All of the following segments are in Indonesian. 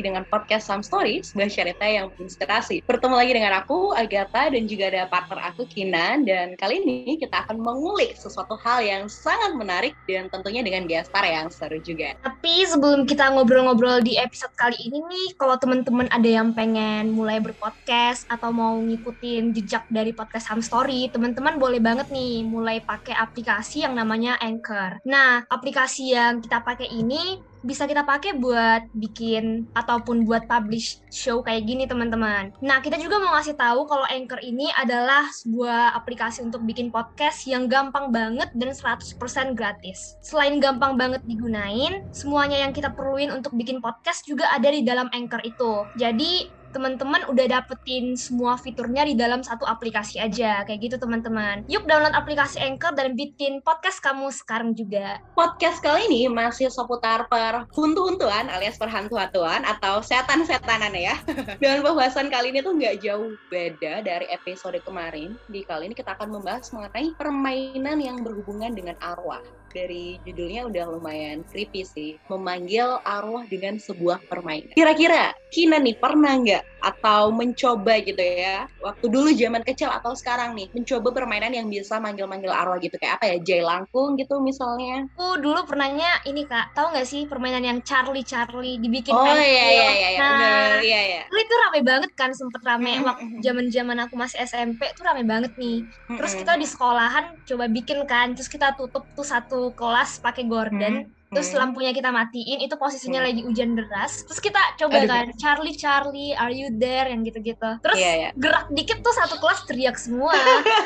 lagi dengan podcast Some Story, sebuah cerita yang menginspirasi. Bertemu lagi dengan aku, Agatha, dan juga ada partner aku, Kinan. Dan kali ini kita akan mengulik sesuatu hal yang sangat menarik dan tentunya dengan gestar yang seru juga. Tapi sebelum kita ngobrol-ngobrol di episode kali ini nih, kalau teman-teman ada yang pengen mulai berpodcast atau mau ngikutin jejak dari podcast Some Story, teman-teman boleh banget nih mulai pakai aplikasi yang namanya Anchor. Nah, aplikasi yang kita pakai ini bisa kita pakai buat bikin ataupun buat publish show kayak gini teman-teman. Nah, kita juga mau ngasih tahu kalau Anchor ini adalah sebuah aplikasi untuk bikin podcast yang gampang banget dan 100% gratis. Selain gampang banget digunain, semuanya yang kita perluin untuk bikin podcast juga ada di dalam Anchor itu. Jadi, teman-teman udah dapetin semua fiturnya di dalam satu aplikasi aja. Kayak gitu teman-teman. Yuk download aplikasi Anchor dan bikin podcast kamu sekarang juga. Podcast kali ini masih seputar per huntu-huntuan alias perhantu-hantuan atau setan-setanan ya. Dan pembahasan kali ini tuh nggak jauh beda dari episode kemarin. Di kali ini kita akan membahas mengenai permainan yang berhubungan dengan arwah dari judulnya udah lumayan creepy sih. Memanggil arwah dengan sebuah permainan. Kira-kira Kina nih pernah nggak? Atau mencoba gitu ya? Waktu dulu zaman kecil atau sekarang nih mencoba permainan yang bisa manggil-manggil arwah gitu. Kayak apa ya? Jay langkung gitu misalnya. Aku dulu pernahnya ini kak. Tahu nggak sih permainan yang Charlie Charlie dibikin oh iya iya iya. iya nah, bener iya iya. itu rame banget kan sempet rame waktu zaman zaman aku masih SMP tuh rame banget nih. Terus kita di sekolahan coba bikin kan terus kita tutup tuh satu kelas pakai gorden terus hmm. lampunya kita matiin itu posisinya hmm. lagi hujan deras terus kita coba Aduh. kan Charlie Charlie are you there yang gitu-gitu terus yeah, yeah. gerak dikit tuh satu kelas teriak semua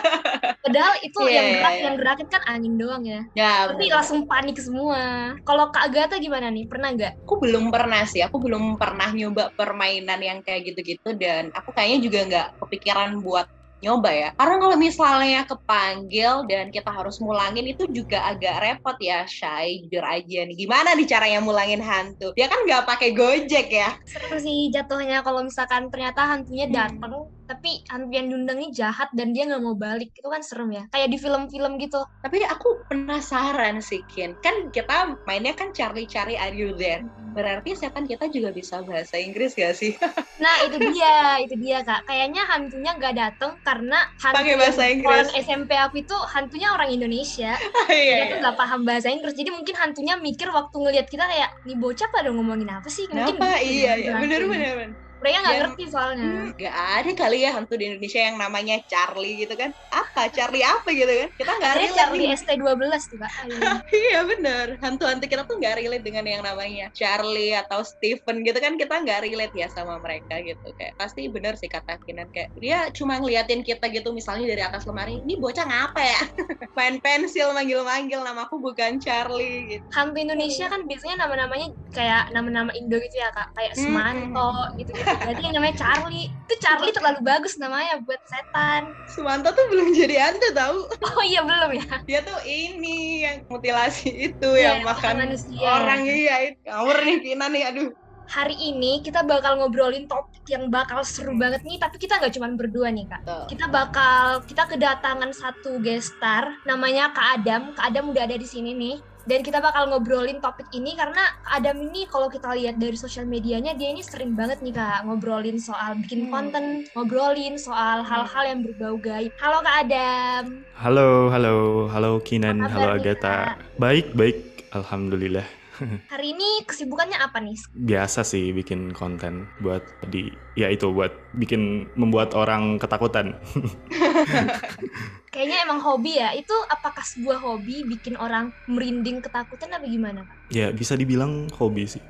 padahal itu yeah, yang iya, gerak yeah, yang gerakin kan angin doang ya yeah, tapi bener. langsung panik semua kalau Kak Agatha gimana nih pernah nggak aku belum pernah sih aku belum pernah nyoba permainan yang kayak gitu-gitu dan aku kayaknya juga nggak kepikiran buat nyoba ya. Karena kalau misalnya kepanggil dan kita harus mulangin itu juga agak repot ya, Shay. Jujur aja nih. Gimana nih caranya mulangin hantu? Dia kan nggak pakai Gojek ya. Seru sih jatuhnya kalau misalkan ternyata hantunya datang hmm tapi yang diundang ini jahat dan dia nggak mau balik. Itu kan serem ya. Kayak di film-film gitu. Tapi aku penasaran sih Kin. Kan kita mainnya kan Charlie Are You There berarti setan kita juga bisa bahasa Inggris gak sih? Nah itu dia. Itu dia kak. Kayaknya hantunya nggak datang karena hantu pakai bahasa Inggris. orang SMP aku itu hantunya orang Indonesia. Iya, dia tuh iya. nggak paham bahasa Inggris. Jadi mungkin hantunya mikir waktu ngelihat kita kayak nih bocah pada ngomongin apa sih? Mungkin apa gitu, iya iya. Bener bener bener mereka nggak ngerti soalnya. Hmm, nggak ada kali ya hantu di Indonesia yang namanya Charlie gitu kan. Apa? Charlie apa gitu kan? Kita nggak relate Charlie ST12 tuh kak. Iya. Bener hantu-hantu kita tuh nggak relate dengan yang namanya Charlie atau Stephen gitu kan. Kita nggak relate ya sama mereka gitu. Kayak pasti bener sih kata Kinan. Kayak dia cuma ngeliatin kita gitu misalnya dari atas lemari ini bocah ngapa ya? Main pensil manggil-manggil namaku bukan Charlie gitu. Hantu Indonesia kan biasanya nama-namanya kayak nama-nama Indo gitu ya kak. Kayak hmm. Semanto gitu gitu Berarti yang namanya Charlie. Itu Charlie terlalu bagus namanya buat setan. Sumanta tuh belum jadi hantu tahu. Oh iya belum ya. Dia tuh ini yang mutilasi itu ya, yang makan manusia. orang iya. Ngawur nih Kina nih aduh hari ini kita bakal ngobrolin topik yang bakal seru banget nih tapi kita nggak cuma berdua nih kak Tuh. kita bakal kita kedatangan satu gestar namanya kak Adam kak Adam udah ada di sini nih dan kita bakal ngobrolin topik ini karena Adam ini kalau kita lihat dari sosial medianya dia ini sering banget nih kak ngobrolin soal bikin hmm. konten ngobrolin soal hal-hal yang berbau gaib. Halo kak Adam. Halo halo halo Kinan. Halo Agatha. Baik baik. Alhamdulillah. Hari ini kesibukannya apa nih? Biasa sih bikin konten buat di ya itu buat bikin membuat orang ketakutan. Kayaknya emang hobi ya. Itu apakah sebuah hobi bikin orang merinding ketakutan atau gimana, Ya, bisa dibilang hobi sih.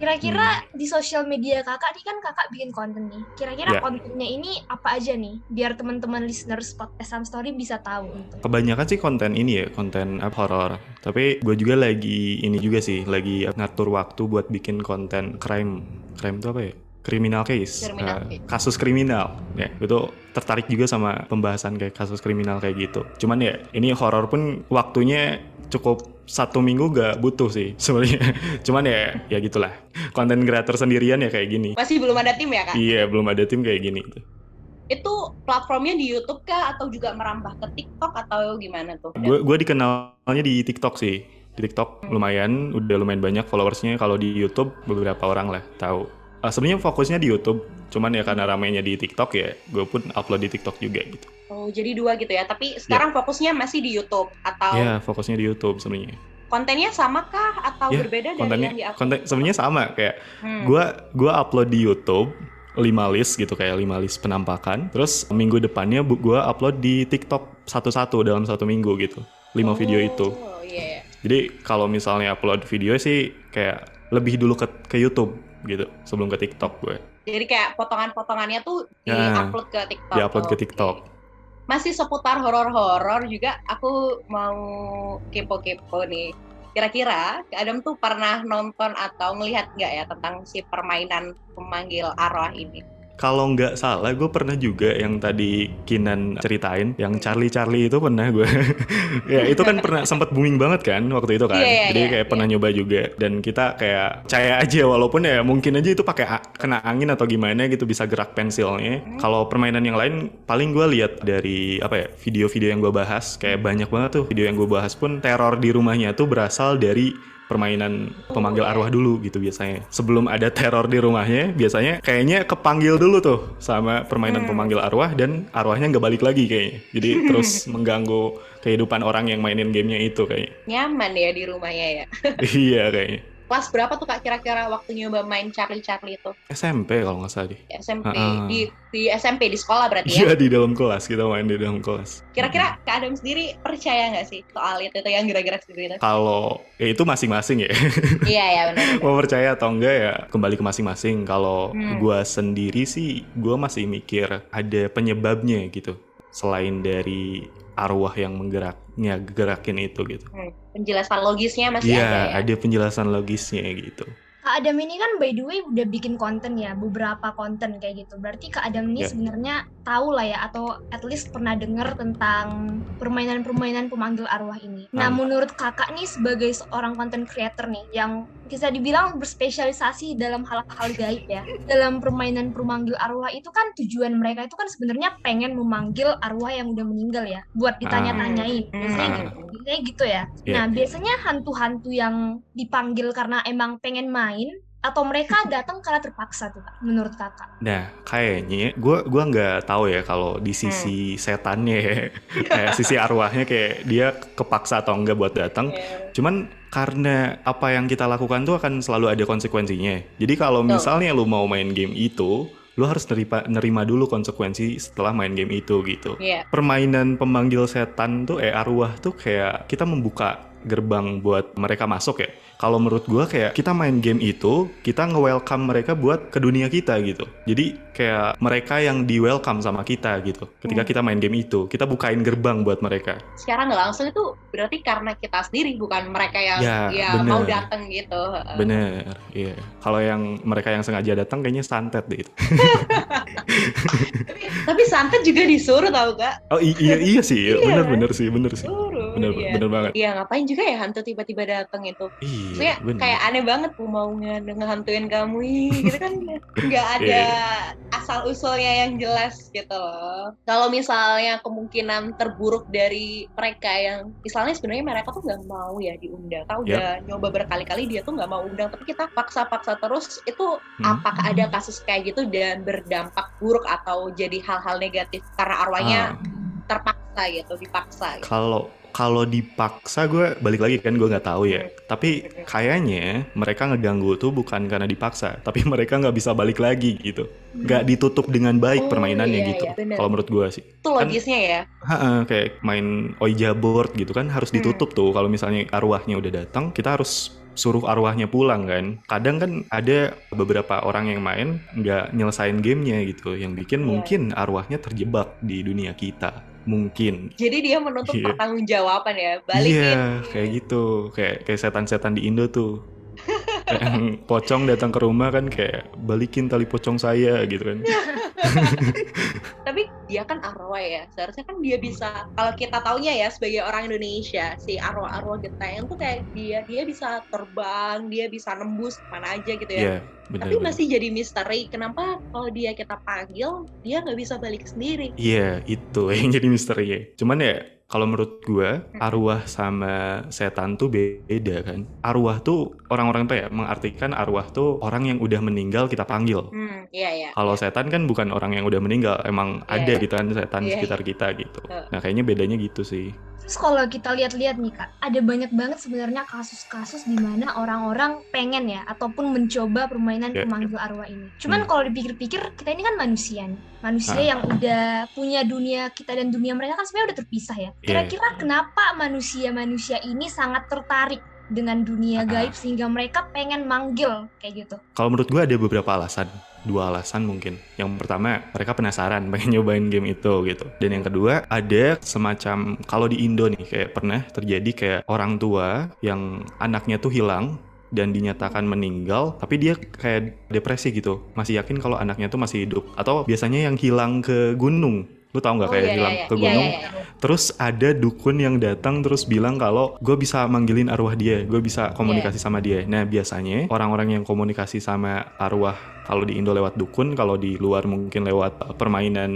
Kira-kira hmm. di sosial media kakak nih kan kakak bikin konten nih. Kira-kira yeah. kontennya ini apa aja nih? Biar teman-teman listeners podcast Sam Story bisa tahu. Kebanyakan sih konten ini ya, konten uh, horror. Tapi gue juga lagi ini juga sih, lagi ngatur waktu buat bikin konten crime. Crime itu apa ya? Criminal case, criminal uh, kasus kriminal. Ya itu tertarik juga sama pembahasan kayak kasus kriminal kayak gitu. Cuman ya ini horror pun waktunya cukup satu minggu gak butuh sih sebenarnya. Cuman ya ya gitulah. Konten creator sendirian ya kayak gini. Masih belum ada tim ya kak? Iya belum ada tim kayak gini itu platformnya di YouTube kah? Atau juga merambah ke TikTok? Atau gimana tuh? Gue gue dikenalnya di TikTok sih. Di TikTok lumayan, udah lumayan banyak followersnya. Kalau di YouTube beberapa orang lah tahu. Uh, Sebenarnya fokusnya di YouTube, cuman ya karena ramainya di TikTok ya, gue pun upload di TikTok juga gitu. Oh, jadi dua gitu ya. Tapi sekarang fokusnya masih di YouTube atau Ya, fokusnya di YouTube sebenarnya. kontennya sama kah atau Ya, berbeda dari kontennya yang di konten sebenarnya sama kayak Hmm. gua gua upload di YouTube 5 list gitu kayak 5 list penampakan terus minggu depannya gua upload di TikTok satu-satu dalam satu minggu gitu 5 video itu Oh, iya. jadi kalau misalnya upload video sih kayak lebih dulu ke ke YouTube gitu sebelum ke TikTok gue Jadi kayak potongan-potongannya tuh Ya, di-upload ke TikTok. di-upload ke. TikTok. Masih seputar horor-horor juga aku mau kepo-kepo nih. Kira-kira Adam tuh pernah nonton atau melihat nggak ya tentang si permainan pemanggil arwah ini? Kalau nggak salah, gue pernah juga yang tadi Kinan ceritain, yang Charlie Charlie itu pernah gue. ya itu kan pernah sempat booming banget kan waktu itu kan. Iya, iya, Jadi iya, kayak pernah nyoba juga. Dan kita kayak percaya aja walaupun ya mungkin aja itu pakai kena angin atau gimana gitu bisa gerak pensilnya. Hmm. Kalau permainan yang lain paling gue lihat dari apa ya video-video yang gue bahas kayak banyak banget tuh video yang gue bahas pun teror di rumahnya tuh berasal dari permainan pemanggil arwah dulu gitu biasanya. Sebelum ada teror di rumahnya, biasanya kayaknya kepanggil dulu tuh sama permainan Hmm. pemanggil arwah dan arwahnya nggak balik lagi kayaknya. Jadi terus mengganggu kehidupan orang yang mainin gamenya itu kayaknya. Nyaman ya di rumahnya ya. iya kayaknya. Kelas berapa tuh Kak kira-kira waktu nyoba main Charlie Charlie itu? SMP kalau nggak salah deh. SMP Ah. di di SMP di sekolah berarti ya? Iya di dalam kelas kita main di dalam kelas. Kira-kira Kak Adam sendiri percaya nggak sih soal itu tuh yang gerak-gerak sendiri itu? Kalau ya itu masing-masing ya. iya ya benar. mau percaya atau enggak ya kembali ke masing-masing. Kalau Hmm. gua sendiri sih gua masih mikir ada penyebabnya gitu. Selain dari arwah yang menggeraknya gerakin itu gitu. Hmm, Penjelasan logisnya masih Iya, ada ya. ada penjelasan logisnya gitu. Kak Adam ini kan by the way udah bikin konten ya, beberapa konten kayak gitu. Berarti Kak Adam ini Ya. sebenarnya tahu lah ya atau at least pernah dengar tentang permainan-permainan pemanggil arwah ini. Nah, Hmm. menurut Kakak nih sebagai seorang content creator nih yang bisa dibilang berspesialisasi dalam hal-hal gaib ya. Dalam permainan pemanggil arwah itu kan tujuan mereka itu kan sebenarnya pengen memanggil arwah yang udah meninggal ya, buat ditanya-tanyain. Hmm. Biasanya Ah. gitu. Biasanya gitu ya. Iya. Nah, biasanya hantu-hantu yang dipanggil karena emang pengen main atau mereka datang karena terpaksa tuh, Kak, menurut Kakak? Nah, kayaknya gua gua nggak tahu ya kalau di sisi setannya ya, kayak sisi arwahnya kayak dia kepaksa atau enggak buat datang. Iya. Cuman karena apa yang kita lakukan tuh akan selalu ada konsekuensinya. Jadi kalau misalnya lu mau main game itu, lu harus nerima, nerima dulu konsekuensi setelah main game itu gitu. Iya. Permainan pemanggil setan tuh, eh arwah tuh kayak kita membuka gerbang buat mereka masuk ya. Kalau menurut gua kayak kita main game itu, kita nge-welcome mereka buat ke dunia kita gitu. Jadi kayak mereka yang di-welcome sama kita gitu. Ketika Hmm. kita main game itu, kita bukain gerbang buat mereka. Secara nggak langsung itu berarti karena kita sendiri bukan mereka yang Ya, ya, bener. mau datang gitu. Bener, iya. Kalau yang mereka yang sengaja datang kayaknya santet deh itu. tapi, tapi santet juga disuruh tau kak? Oh iya iya sih, Iya. bener bener sih, bener sih. Suruh. Bener iya. bener banget. Iya ngapain juga ya hantu tiba-tiba datang itu? Iya, bener. kayak aneh banget tuh mau nge- ngehantuin kamu gitu kan nggak ada Iya. asal usulnya yang jelas gitu loh. Kalau misalnya kemungkinan terburuk dari mereka yang misalnya sebenarnya mereka tuh nggak mau ya diundang, tahu Yap. udah nyoba berkali-kali dia tuh nggak mau undang, tapi kita paksa-paksa terus itu Hmm. apakah ada kasus kayak gitu dan berdampak buruk atau jadi hal-hal negatif karena arwahnya Ah, terpaksa gitu, dipaksa. Gitu. kalau kalau dipaksa gue balik lagi kan gue nggak tahu ya. Hmm. Tapi kayaknya mereka ngeganggu tuh bukan karena dipaksa, tapi mereka nggak bisa balik lagi gitu. Nggak ditutup dengan baik Oh, permainannya iya, gitu. iya. Kalau menurut gue sih. Itu logisnya ya. Ha-ha, kayak main Ouija board gitu kan harus Hmm. ditutup tuh kalau misalnya arwahnya udah datang kita harus suruh arwahnya pulang kan kadang kan ada beberapa orang yang main nggak nyelesain gamenya gitu yang bikin Iya. mungkin arwahnya terjebak di dunia kita mungkin Jadi dia menuntut Iya. pertanggungjawaban ya, balikin. iya kayak gitu kayak kayak setan-setan di Indo tuh yang pocong datang ke rumah kan kayak balikin tali pocong saya gitu kan Tapi dia kan arwah ya, seharusnya kan dia bisa. Kalau kita taunya ya sebagai orang Indonesia, si arwah-arwah genteng tuh kayak dia dia bisa terbang, dia bisa nembus mana aja gitu ya. Iya bener, tapi bener. masih jadi misteri kenapa kalau dia kita panggil dia nggak bisa balik sendiri iya yeah, itu yang jadi misteri cuman ya kalau menurut gue arwah sama setan tuh beda kan? Arwah tuh orang-orang tuh ya mengartikan arwah tuh orang yang udah meninggal kita panggil. Hmm, iya, iya, kalau iya. setan kan bukan orang yang udah meninggal emang iya, ada iya. gitu kan setan iya, sekitar iya. kita gitu. Nah kayaknya bedanya gitu sih Terus kalau kita lihat-lihat nih kak, ada banyak banget sebenarnya kasus-kasus di mana orang-orang pengen ya ataupun mencoba permainan yeah. pemanggil arwah ini. Cuman hmm. kalau dipikir-pikir kita ini kan manusia nih, manusia ah. yang udah punya dunia kita dan dunia mereka kan sebenarnya udah terpisah ya. Iya. Kira-kira yeah. kenapa manusia-manusia ini sangat tertarik dengan dunia gaib sehingga mereka pengen manggil kayak gitu? Kalau menurut gue ada beberapa alasan dua alasan mungkin. Yang pertama, mereka penasaran pengen nyobain game itu gitu. Dan yang kedua, ada semacam kalau di Indo nih kayak pernah terjadi kayak orang tua yang anaknya tuh hilang dan dinyatakan meninggal tapi dia kayak depresi gitu masih yakin kalau anaknya tuh masih hidup atau biasanya yang hilang ke gunung Lu tau nggak oh, kayak iya, bilang iya, ke iya, gunung. Iya, iya, iya. Terus ada dukun yang datang terus bilang kalau gue bisa manggilin arwah dia, gue bisa komunikasi yeah. sama dia. Nah biasanya orang-orang yang komunikasi sama arwah kalau di Indo lewat dukun, kalau di luar mungkin lewat permainan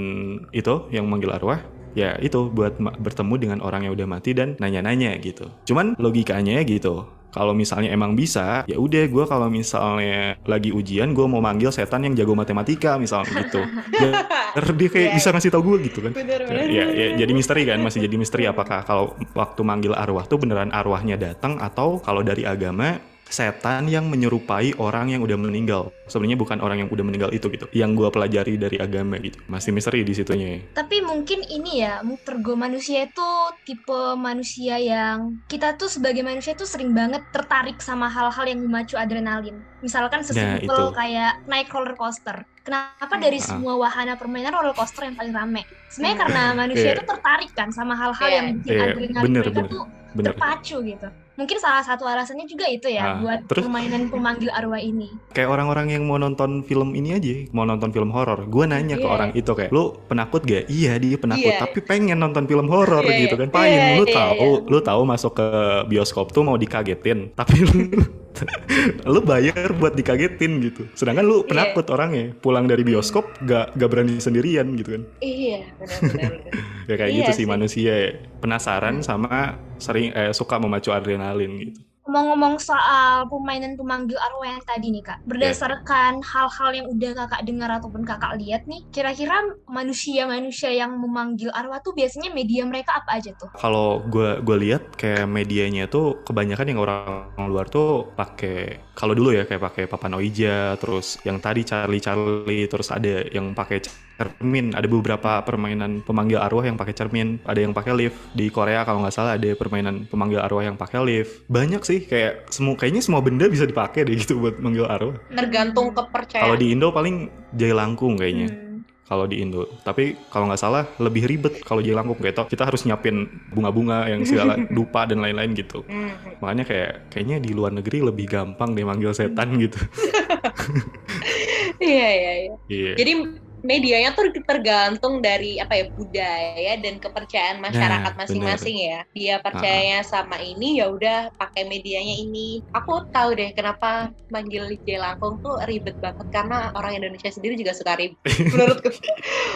itu yang manggil arwah, ya itu buat bertemu dengan orang yang udah mati dan nanya-nanya gitu. Cuman logikanya gitu kalau misalnya emang bisa ya udah gue kalau misalnya lagi ujian gue mau manggil setan yang jago matematika misalnya gitu biar dia kayak yeah. bisa ngasih tau gue gitu kan bener, bener. Ya, ya jadi misteri kan masih jadi misteri apakah kalau waktu manggil arwah tuh beneran arwahnya datang atau kalau dari agama setan yang menyerupai orang yang udah meninggal. Sebenarnya bukan orang yang udah meninggal itu gitu. Yang gue pelajari dari agama gitu. Masih misteri di situnya. Tapi mungkin ini ya, tergo manusia itu tipe manusia yang kita tuh sebagai manusia tuh sering banget tertarik sama hal-hal yang memacu adrenalin. Misalkan nah, sesimpel nah, kayak naik roller coaster. Kenapa dari uh. semua wahana permainan roller coaster yang paling rame? Sebenarnya karena manusia yeah. itu tertarik kan sama hal-hal yeah. yang bikin yeah. adrenalin bener, mereka bener. tuh bener. terpacu gitu mungkin salah satu alasannya juga itu ya nah, buat terus, permainan pemanggil arwah ini kayak orang-orang yang mau nonton film ini aja mau nonton film horor gue nanya yeah. ke iya. orang itu kayak lu penakut gak iya dia penakut yeah. tapi pengen nonton film horor yeah, gitu kan paling yeah, lu yeah, tahu yeah. lu tahu masuk ke bioskop tuh mau dikagetin tapi lu lu bayar buat dikagetin gitu sedangkan lu iya. penakut yeah. orangnya pulang dari bioskop gak gak berani sendirian gitu kan iya benar-benar ya kayak iya gitu sih, sih manusia penasaran hmm. sama sering eh, suka memacu adrenalin gitu ngomong-ngomong soal pemainan pemanggil arwah yang tadi nih kak, berdasarkan hal-hal yeah. yang udah kakak dengar ataupun kakak lihat nih, kira-kira manusia-manusia yang memanggil arwah tuh biasanya media mereka apa aja tuh? Kalau gue gue lihat kayak medianya tuh kebanyakan yang orang luar tuh pakai kalau dulu ya kayak pakai Papa Noija, terus yang tadi Charlie Charlie, terus ada yang pakai cermin. Ada beberapa permainan pemanggil arwah yang pakai cermin. Ada yang pakai lift. Di Korea kalau nggak salah ada permainan pemanggil arwah yang pakai lift. Banyak sih. Kayak semua kayaknya semua benda bisa dipakai deh gitu buat manggil arwah. Tergantung kepercayaan. Kalau di Indo paling jai langkung kayaknya. Hmm. kalau di Indo. Tapi kalau nggak salah lebih ribet kalau jai langkung kayak toh kita harus nyiapin bunga-bunga yang segala dupa dan lain-lain gitu. Hmm. makanya kayak kayaknya di luar negeri lebih gampang deh manggil setan gitu. Iya iya. Iya. Jadi medianya tuh tergantung dari apa ya budaya dan kepercayaan nah, masyarakat masing-masing ya. Dia percayanya uh sama ini ya udah pakai medianya ini. Aku tahu deh kenapa manggil J Langkung tuh ribet banget karena orang Indonesia sendiri juga suka ribet. Menurutku.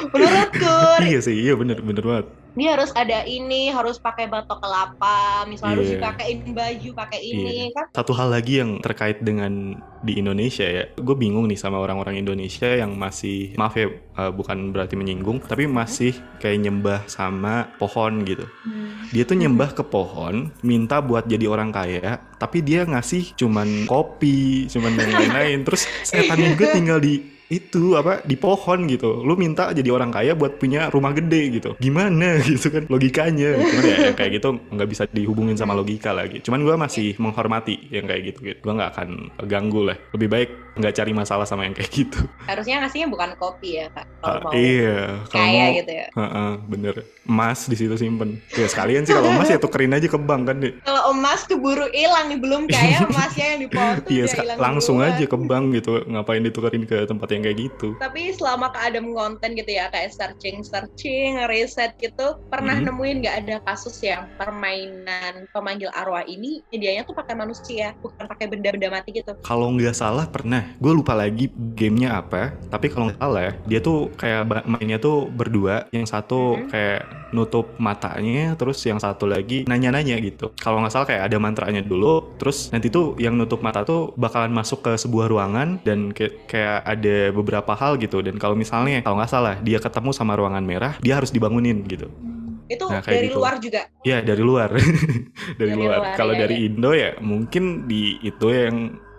Menurutku. iya sih, iya bener bener banget dia harus ada ini harus pakai batok kelapa misalnya yeah. harus iya. dipakein baju pakai ini yeah. kan satu hal lagi yang terkait dengan di Indonesia ya gue bingung nih sama orang-orang Indonesia yang masih maaf ya uh, bukan berarti menyinggung tapi masih kayak nyembah sama pohon gitu hmm. dia tuh nyembah ke pohon minta buat jadi orang kaya tapi dia ngasih cuman kopi cuman yang lain-lain terus setan juga tinggal di itu apa di pohon gitu. Lu minta jadi orang kaya buat punya rumah gede gitu. Gimana? Gitu kan logikanya. Cuman ya yang kayak gitu nggak bisa dihubungin sama logika lagi. Cuman gue masih menghormati yang kayak gitu gitu. Gue nggak akan ganggu lah. Lebih baik nggak cari masalah sama yang kayak gitu harusnya ngasihnya bukan kopi ya kak kalau uh, mau iya kaya mau, gitu ya uh, uh, bener emas di situ simpen ya sekalian sih kalau emas ya tukerin aja ke bank kan deh kalau emas keburu hilang nih belum kaya emasnya yang dipotong iya langsung duluan. aja ke bank gitu ngapain ditukerin ke tempat yang kayak gitu. Tapi selama Kak Adam konten gitu ya, kayak searching, searching, riset gitu, pernah hmm. nemuin nggak ada kasus yang permainan pemanggil arwah ini medianya tuh pakai manusia, bukan pakai benda-benda mati gitu? Kalau nggak salah pernah gue lupa lagi gamenya apa tapi kalau nggak salah ya dia tuh kayak mainnya tuh berdua yang satu hmm. kayak nutup matanya terus yang satu lagi nanya-nanya gitu kalau nggak salah kayak ada mantranya dulu terus nanti tuh yang nutup mata tuh bakalan masuk ke sebuah ruangan dan kayak, kayak ada beberapa hal gitu dan kalau misalnya kalau nggak salah dia ketemu sama ruangan merah dia harus dibangunin gitu itu nah, dari gitu. luar juga? Iya dari luar, dari, dari luar. luar. Kalau ya, dari ya. Indo ya mungkin di itu yang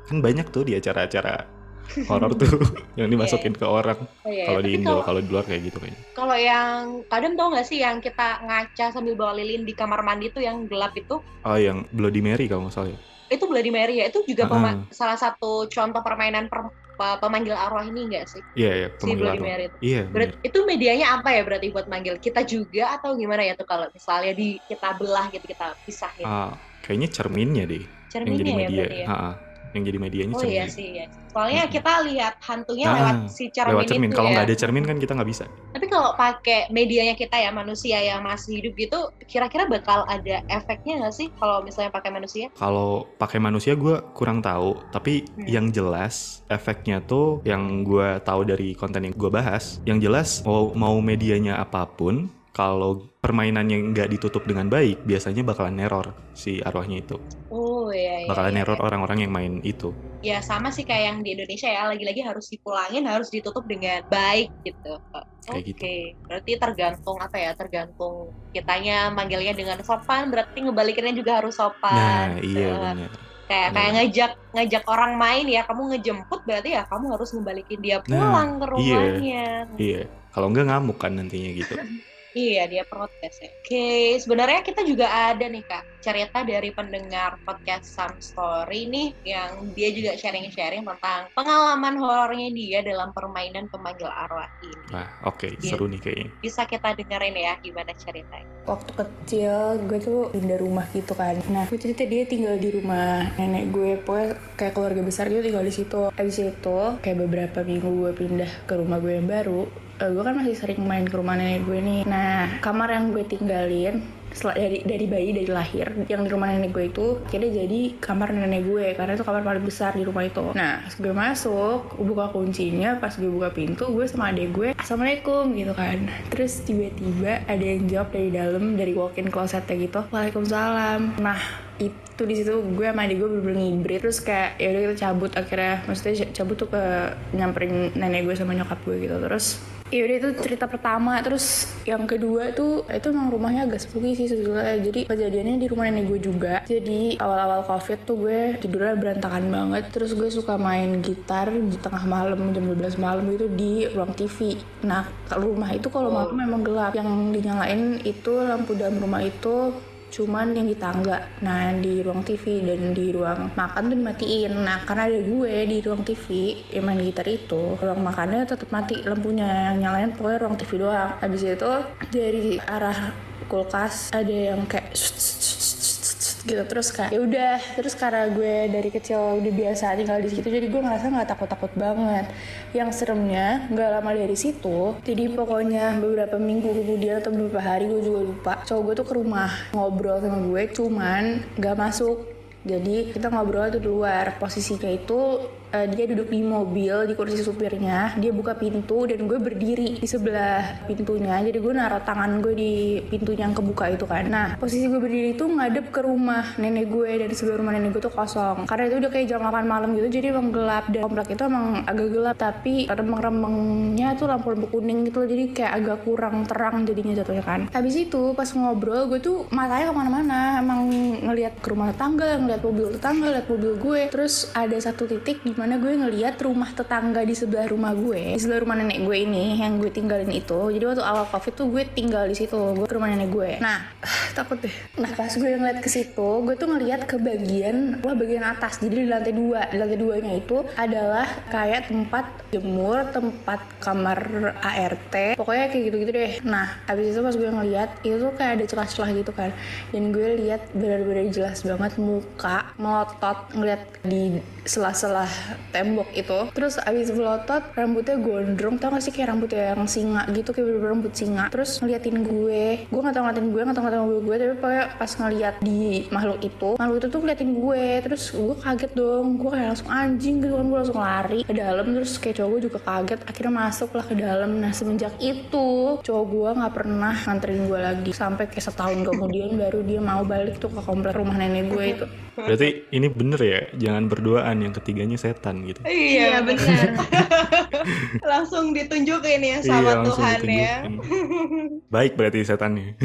kan banyak tuh di acara-acara horor tuh yang dimasukin yeah. ke orang. Oh, yeah. Kalau di Indo, kalau di luar kayak gitu kayaknya. Kalau yang kadang tau gak sih yang kita ngaca sambil bawa lilin di kamar mandi tuh yang gelap itu? Oh, yang Bloody Mary kalau nggak salah ya. Itu Bloody Mary ya, itu juga uh -huh. salah satu contoh permainan per pemanggil arwah ini enggak sih? Iya, yeah, iya, yeah, pemanggil si Bloody arwah. Mary itu. Iya. Yeah, itu medianya apa ya berarti buat manggil? Kita juga atau gimana ya tuh kalau misalnya di kita belah gitu, kita pisah gitu? Uh, kayaknya cerminnya deh. Cerminnya yang jadi ya, media. ya, ya? Yang jadi medianya oh, cermin. iya sih, iya. Soalnya hmm. kita lihat hantunya nah, lewat si cermin, lewat cermin. Kalau ya. nggak ada cermin kan kita nggak bisa. Tapi kalau pakai medianya kita ya manusia yang masih hidup gitu, kira-kira bakal ada efeknya nggak sih kalau misalnya pakai manusia? Kalau pakai manusia gue kurang tahu. Tapi hmm. yang jelas efeknya tuh yang gue tahu dari konten yang gue bahas, yang jelas mau mau medianya apa pun, kalau permainannya nggak ditutup dengan baik, biasanya bakalan neror si arwahnya itu. Oh iya. iya bakalan iya, neror orang-orang yang main itu. Ya sama sih kayak yang di Indonesia ya, lagi-lagi harus dipulangin, harus ditutup dengan baik gitu. Oke, gitu. berarti tergantung apa ya? Tergantung kitanya manggilnya dengan sopan, berarti ngebalikinnya juga harus sopan. Nah, iya uh, benar kayak kayak ngajak ngajak orang main ya kamu ngejemput berarti ya kamu harus ngebalikin dia nah, pulang nah, ke rumahnya iya, iya. kalau enggak ngamuk kan nantinya gitu Iya, dia protes ya. Oke, sebenarnya kita juga ada nih Kak, cerita dari pendengar podcast Some Story nih yang dia juga sharing-sharing tentang pengalaman horornya dia dalam permainan pemanggil arwah ini. Nah, oke, okay. seru nih kayaknya. Bisa kita dengerin ya gimana ceritanya. Waktu kecil gue tuh pindah rumah gitu kan. Nah, gue cerita dia tinggal di rumah nenek gue, pokoknya kayak keluarga besar gitu tinggal di situ. Abis itu kayak beberapa minggu gue pindah ke rumah gue yang baru, uh, eh, gue kan masih sering main ke rumah nenek gue nih nah kamar yang gue tinggalin setelah dari dari bayi dari lahir yang di rumah nenek gue itu kira jadi kamar nenek gue karena itu kamar paling besar di rumah itu. Nah pas gue masuk buka kuncinya pas gue buka pintu gue sama adek gue assalamualaikum gitu kan. Terus tiba-tiba ada yang jawab dari dalam dari walk-in closetnya gitu waalaikumsalam. Nah itu di situ gue sama adik gue bener-bener ngibrit terus kayak ya udah kita cabut. Akhirnya maksudnya cabut tuh ke nyamperin nenek gue sama nyokap gue gitu. Terus ya udah itu cerita pertama. Terus yang kedua tuh itu emang rumahnya agak spooky sih sebetulnya. Jadi kejadiannya di rumah nenek gue juga. Jadi awal-awal covid tuh gue tidurnya berantakan banget. Terus gue suka main gitar di tengah malam jam 12 malam gitu di ruang TV nah rumah itu kalau malam memang gelap. Yang dinyalain itu lampu dalam rumah itu cuman yang di tangga nah di ruang TV dan di ruang makan tuh dimatiin. Nah karena ada gue di ruang TV yang main gitar itu ruang makannya tetap mati lampunya yang nyalain pokoknya ruang TV doang. Habis itu dari arah kulkas ada yang kayak gitu. Terus kayak ya udah. Terus karena gue dari kecil udah biasa tinggal di situ jadi gue ngerasa nggak takut takut banget. Yang seremnya nggak lama dari situ jadi pokoknya beberapa minggu kemudian atau beberapa hari gue juga lupa cowok gue tuh ke rumah ngobrol sama gue cuman nggak masuk. Jadi kita ngobrol tuh di luar posisinya itu uh, dia duduk di mobil di kursi supirnya dia buka pintu dan gue berdiri di sebelah pintunya. Jadi gue naruh tangan gue di pintunya yang kebuka itu kan. Nah posisi gue berdiri itu ngadep ke rumah nenek gue dan sebelah rumah nenek gue tuh kosong. Karena itu udah kayak jam 8 malam gitu jadi emang gelap dan komplek itu emang agak gelap tapi remeng-remengnya tuh lampu-lampu kuning gitu jadi kayak agak kurang terang jadinya jatuhnya kan. Habis itu pas ngobrol gue tuh matanya ke mana-mana. Emang ngelihat ke rumah tetangga ngelihat mobil tetangga ngeliat mobil gue. Terus ada satu titik di di mana gue ngeliat rumah tetangga di sebelah rumah gue di sebelah rumah nenek gue ini yang gue tinggalin itu. Jadi waktu awal covid tuh gue tinggal di situ gue ke rumah nenek gue. Nah takut deh. Nah pas gue ngeliat ke situ gue tuh ngeliat ke bagian wah bagian atas. Jadi di lantai dua di lantai duanya itu adalah kayak tempat jemur tempat kamar ART pokoknya kayak gitu-gitu deh. Nah habis itu pas gue ngeliat itu tuh kayak ada celah-celah gitu kan. Dan gue lihat benar-benar jelas banget muka melotot ngeliat di sela-sela tembok itu. Terus abis melotot rambutnya gondrong. Tau gak sih kayak rambutnya yang singa gitu kayak bener rambut singa. Terus ngeliatin gue. Gue gak tau ngeliatin gue gak tau ngeliatin gue, gue. Tapi pokoknya pas ngeliat di makhluk itu makhluk itu tuh ngeliatin gue. Terus gue kaget dong. Gue kayak langsung anjing gitu kan. Gue langsung lari ke dalam. Terus kayak cowok gue juga kaget. Akhirnya masuk lah ke dalam. Nah semenjak itu cowok gue nggak pernah nganterin gue lagi. Sampai kayak setahun kemudian baru dia mau balik tuh ke komplek rumah nenek gue itu Berarti ini bener ya, jangan berduaan yang ketiganya setan gitu. Iya, benar. langsung ditunjukin ya sama iya, Tuhan ya. Baik berarti setannya.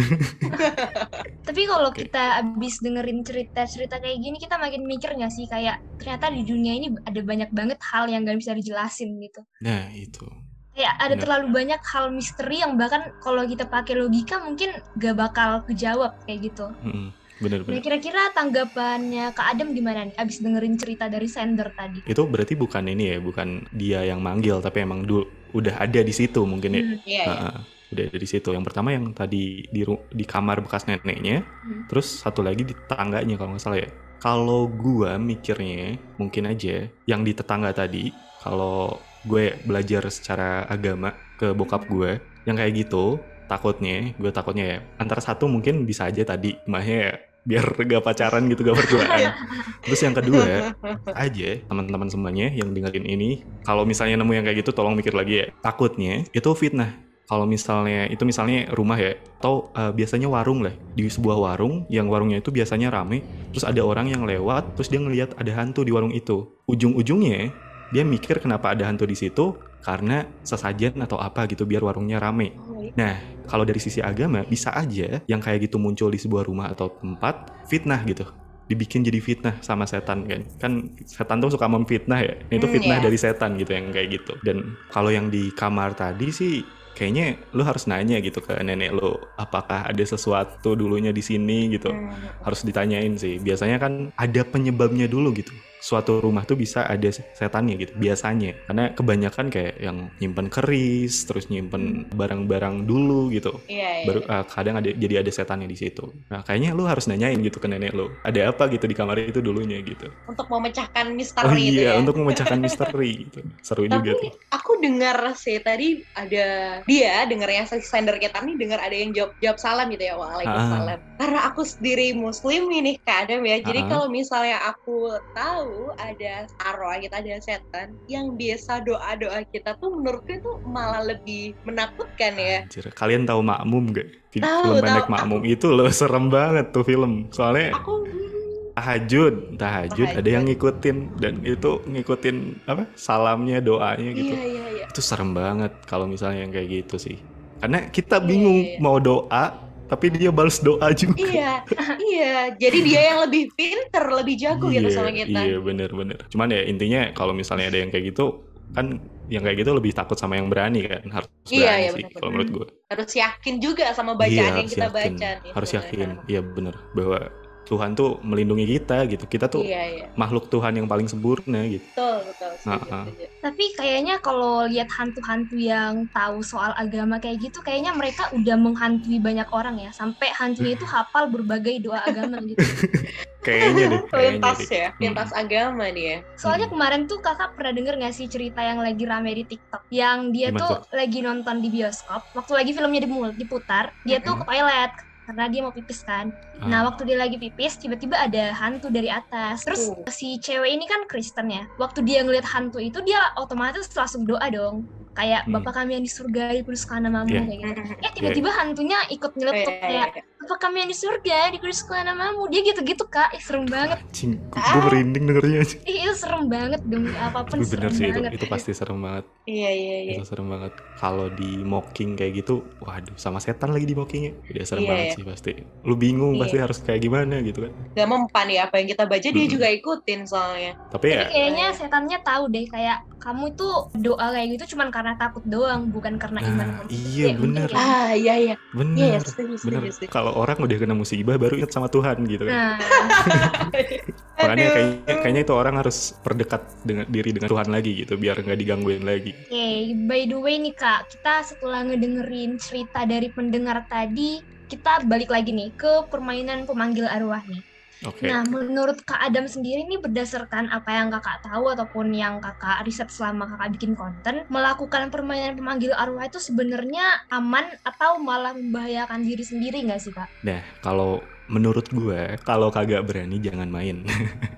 Tapi kalau okay. kita abis dengerin cerita-cerita kayak gini, kita makin mikir nggak sih kayak ternyata di dunia ini ada banyak banget hal yang gak bisa dijelasin gitu. Nah itu. Kayak ada Bener. terlalu banyak hal misteri yang bahkan kalau kita pakai logika mungkin gak bakal kejawab kayak gitu. Mm -hmm Bener, bener. Nah, kira-kira tanggapannya Kak Adam gimana nih abis dengerin cerita dari sender tadi? Itu berarti bukan ini ya, bukan dia yang manggil tapi emang dulu udah ada di situ mungkin ya. Hmm, iya, iya. udah ada di situ. Yang pertama yang tadi di di kamar bekas neneknya, hmm. terus satu lagi di tetangganya kalau nggak salah ya. Kalau gua mikirnya mungkin aja yang di tetangga tadi, kalau gue belajar secara agama ke bokap gue, yang kayak gitu takutnya gue takutnya ya antara satu mungkin bisa aja tadi mahnya ya biar gak pacaran gitu gak berduaan. Terus yang kedua aja. teman-teman semuanya yang dengerin ini kalau misalnya nemu yang kayak gitu tolong mikir lagi ya. Takutnya itu fitnah. Kalau misalnya itu misalnya rumah ya atau uh, biasanya warung lah di sebuah warung yang warungnya itu biasanya rame terus ada orang yang lewat terus dia ngelihat ada hantu di warung itu. Ujung-ujungnya dia mikir kenapa ada hantu di situ karena sesajen atau apa gitu biar warungnya rame. Nah, kalau dari sisi agama bisa aja yang kayak gitu muncul di sebuah rumah atau tempat fitnah gitu. Dibikin jadi fitnah sama setan kan. Kan setan tuh suka memfitnah ya. Itu hmm, fitnah hmm, dari setan gitu yang kayak gitu. Dan kalau yang di kamar tadi sih kayaknya lu harus nanya gitu ke nenek lu apakah ada sesuatu dulunya di sini gitu hmm. harus ditanyain sih biasanya kan ada penyebabnya dulu gitu suatu rumah tuh bisa ada setannya gitu biasanya. Karena kebanyakan kayak yang nyimpen keris terus nyimpen barang-barang dulu gitu. Iya, iya. baru uh, kadang ada jadi ada setannya di situ. Nah kayaknya lu harus nanyain gitu ke nenek lu ada apa gitu di kamar itu dulunya? gitu. Untuk memecahkan misteri oh, iya ya. untuk memecahkan misteri gitu. Seru Tapi, juga tuh. aku dengar sih tadi ada dia dengar yang sender kita nih dengar ada yang jawab jawab salam gitu ya waalaikumsalam ah. karena aku sendiri muslim ini kadang ya. Jadi ah. kalau misalnya aku tahu ada arwah kita ada setan yang biasa doa doa kita tuh menurutku itu malah lebih menakutkan ya. Anjir, kalian tahu makmum gak tahu, film pendek makmum aku, itu loh serem banget tuh film. Soalnya aku tahajud, tahajud ada yang ngikutin dan itu ngikutin apa salamnya doanya gitu. Iya, iya, iya. itu serem banget kalau misalnya yang kayak gitu sih. Karena kita iya, bingung iya, iya. mau doa tapi dia balas doa juga. Iya, iya. Jadi dia yang lebih pinter, lebih jago gitu sama kita. Iya, bener-bener. Cuman ya intinya kalau misalnya ada yang kayak gitu, kan yang kayak gitu lebih takut sama yang berani kan. Harus iya, berani iya, sih kalau menurut gue. Harus yakin juga sama bacaan iya, yang kita yakin. baca. Nih, harus yakin, iya bener. Bahwa Tuhan tuh melindungi kita gitu. Kita tuh iya, iya. makhluk Tuhan yang paling sempurna gitu. Betul, betul. Setuju, uh -uh. Tapi kayaknya kalau lihat hantu-hantu yang tahu soal agama kayak gitu, kayaknya mereka udah menghantui banyak orang ya. Sampai hantunya itu hafal berbagai doa agama gitu. kayaknya deh. Lintas ya, lintas hmm. agama dia. Soalnya hmm. kemarin tuh kakak pernah denger gak sih cerita yang lagi rame di TikTok? Yang dia Gimana tuh, tuh lagi nonton di bioskop, waktu lagi filmnya diputar, dia tuh ke toilet karena dia mau pipis kan. Hmm. Nah, waktu dia lagi pipis, tiba-tiba ada hantu dari atas. Terus uh. si cewek ini kan Kristen ya. Waktu dia ngeliat hantu itu, dia otomatis langsung doa dong kayak hmm. bapak kami yang di surga dikuduskan namamu yeah. kayak gitu eh tiba-tiba yeah. hantunya ikut nyeletuk yeah, kayak yeah, yeah. Bapak kami yang di surga dikuduskan namamu? Dia gitu-gitu kak. Eh, serem banget. Cing, gue merinding dengernya Ih, itu serem banget demi apa pun Tapi bener sih banget. itu itu pasti serem banget. Iya iya iya. Itu serem banget. Kalau di mocking kayak gitu waduh sama setan lagi di mockingnya. Udah serem yeah, banget yeah. sih pasti. Lu bingung yeah. pasti harus kayak gimana gitu kan. Gak mempan ya apa yang kita baca dia juga ikutin soalnya. Tapi ya kayaknya setannya tahu deh kayak kamu itu doa kayak gitu cuman karena takut doang bukan karena nah, iman iya ya, bener. ah iya iya. Bener iya, setuju, bener. kalau orang udah kena musibah baru ingat sama Tuhan gitu kan. Nah. makanya kayaknya, kayaknya itu orang harus perdekat dengan diri dengan Tuhan lagi gitu biar nggak digangguin lagi. Oke okay, by the way nih kak kita setelah ngedengerin cerita dari pendengar tadi kita balik lagi nih ke permainan pemanggil arwah nih Okay. Nah, menurut Kak Adam sendiri nih berdasarkan apa yang kakak tahu ataupun yang kakak riset selama kakak bikin konten, melakukan permainan pemanggil arwah itu sebenarnya aman atau malah membahayakan diri sendiri nggak sih kak? Nah, kalau menurut gue, kalau kagak berani jangan main.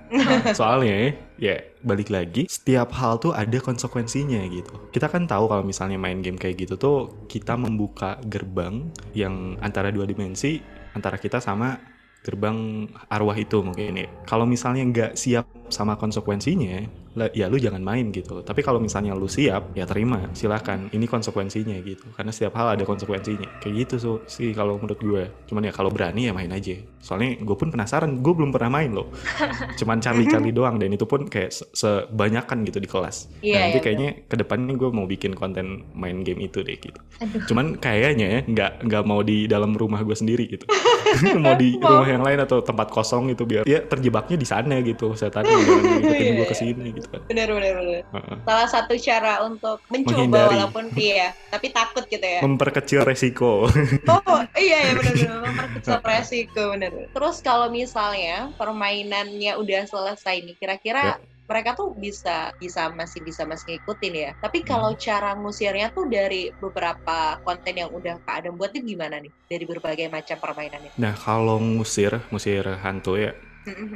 Soalnya, ya balik lagi, setiap hal tuh ada konsekuensinya gitu. Kita kan tahu kalau misalnya main game kayak gitu tuh, kita membuka gerbang yang antara dua dimensi, antara kita sama gerbang arwah itu mungkin ini. Kalau misalnya nggak siap sama konsekuensinya, ya lu jangan main gitu. Tapi kalau misalnya lu siap, ya terima, silahkan. Ini konsekuensinya gitu. Karena setiap hal ada konsekuensinya. Kayak gitu so, sih kalau menurut gue. Cuman ya kalau berani ya main aja. Soalnya gue pun penasaran, gue belum pernah main loh. Cuman cari-cari doang dan itu pun kayak se sebanyakan gitu di kelas. Yeah, nah, nanti yeah, kayaknya yeah. ke depannya gue mau bikin konten main game itu deh gitu. Aduh. Cuman kayaknya nggak nggak mau di dalam rumah gue sendiri gitu. mau di rumah yang lain atau tempat kosong gitu biar ya terjebaknya di sana gitu setan ngikutin gue ke sini gitu kan benar benar benar uh-uh. salah satu cara untuk mencoba Menghindari. walaupun iya tapi takut gitu ya memperkecil resiko oh iya ya benar benar memperkecil resiko benar terus kalau misalnya permainannya udah selesai nih kira-kira ya mereka tuh bisa bisa masih bisa masih ngikutin ya. Tapi kalau hmm. cara ngusirnya tuh dari beberapa konten yang udah Kak Adam buat itu gimana nih? Dari berbagai macam permainannya. Nah, kalau ngusir, ngusir hantu ya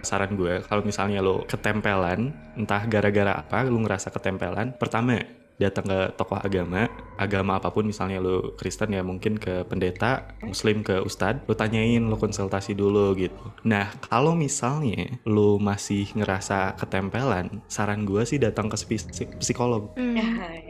Saran gue, kalau misalnya lo ketempelan, entah gara-gara apa, lo ngerasa ketempelan, pertama datang ke tokoh agama, agama apa pun misalnya lu Kristen ya mungkin ke pendeta, Muslim ke ustadz, lu tanyain, lu konsultasi dulu gitu. Nah kalau misalnya lu masih ngerasa ketempelan, saran gue sih datang ke psikolog. Mm.